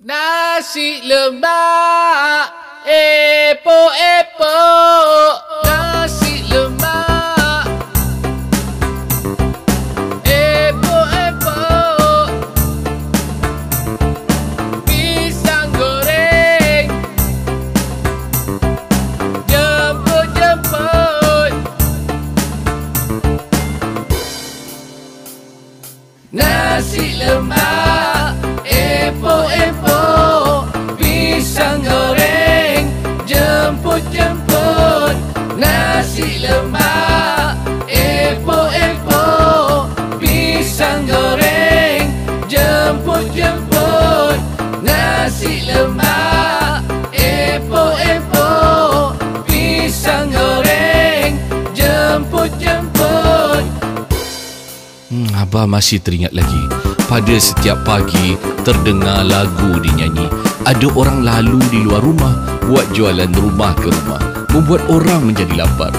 Nasi lemak Epok-epok Nasi lemak Epok-epok Pisang goreng Jemput-jemput. Nasi lemak Goreng. Jemput-jemput Hmm, Abah masih teringat lagi. Pada setiap pagi Terdengar lagu dinyanyi. Ada orang lalu di luar rumah Buat jualan rumah ke rumah Membuat orang menjadi lapar.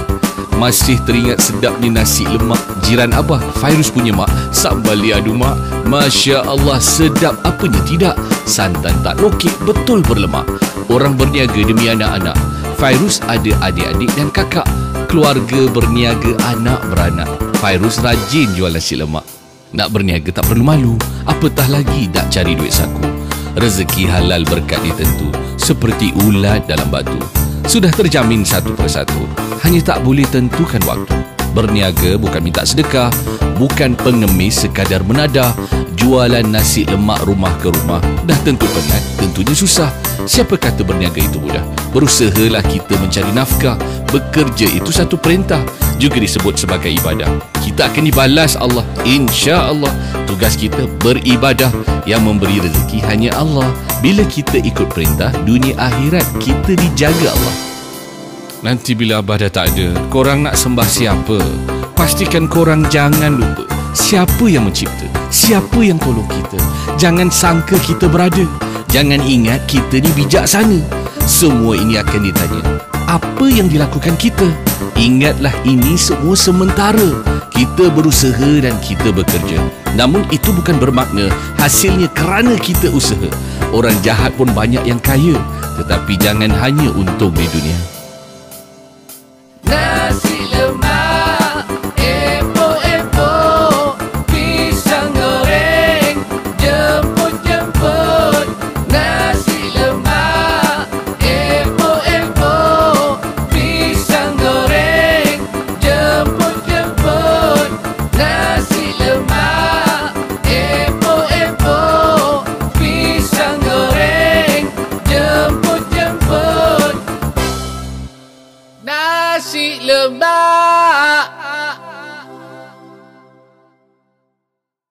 Masih teringat sedapnya nasi lemak Jiran Abah Fairuz punya mak Sambal liadu mak. Masya Allah sedap apanya tidak? Santan tak lokek betul berlemak. Orang berniaga demi anak-anak. Fairuz ada adik-adik dan kakak. Keluarga berniaga anak beranak. Fairuz rajin jual nasi lemak. Nak berniaga tak perlu malu. Apatah lagi tak cari duit saku? Rezeki halal berkat ditentu. Seperti ulat dalam batu Sudah terjamin satu persatu. Hanya tak boleh tentukan waktu. Berniaga bukan minta sedekah Bukan pengemis sekadar menadah Jualan nasi lemak rumah ke rumah. Dah tentu penat, tentunya susah. Siapa kata berniaga itu mudah? Berusahalah kita mencari nafkah. Bekerja itu satu perintah Juga disebut sebagai ibadah. Kita akan dibalas Allah Insya Allah Tugas kita beribadah Yang memberi rezeki hanya Allah. Bila kita ikut perintah Dunia akhirat kita dijaga Allah. Nanti bila Abah dah tak ada Korang nak sembah siapa? Pastikan korang jangan lupa Siapa yang mencipta Siapa yang tolong kita. Jangan sangka kita berada. Jangan ingat kita ni bijaksana. Semua ini akan ditanya Apa yang dilakukan kita. Ingatlah ini semua sementara. Kita berusaha dan kita bekerja. Namun itu bukan bermakna Hasilnya kerana kita usaha. Orang jahat pun banyak yang kaya. Tetapi jangan hanya untung di dunia Jemput-jemput Nasi lemak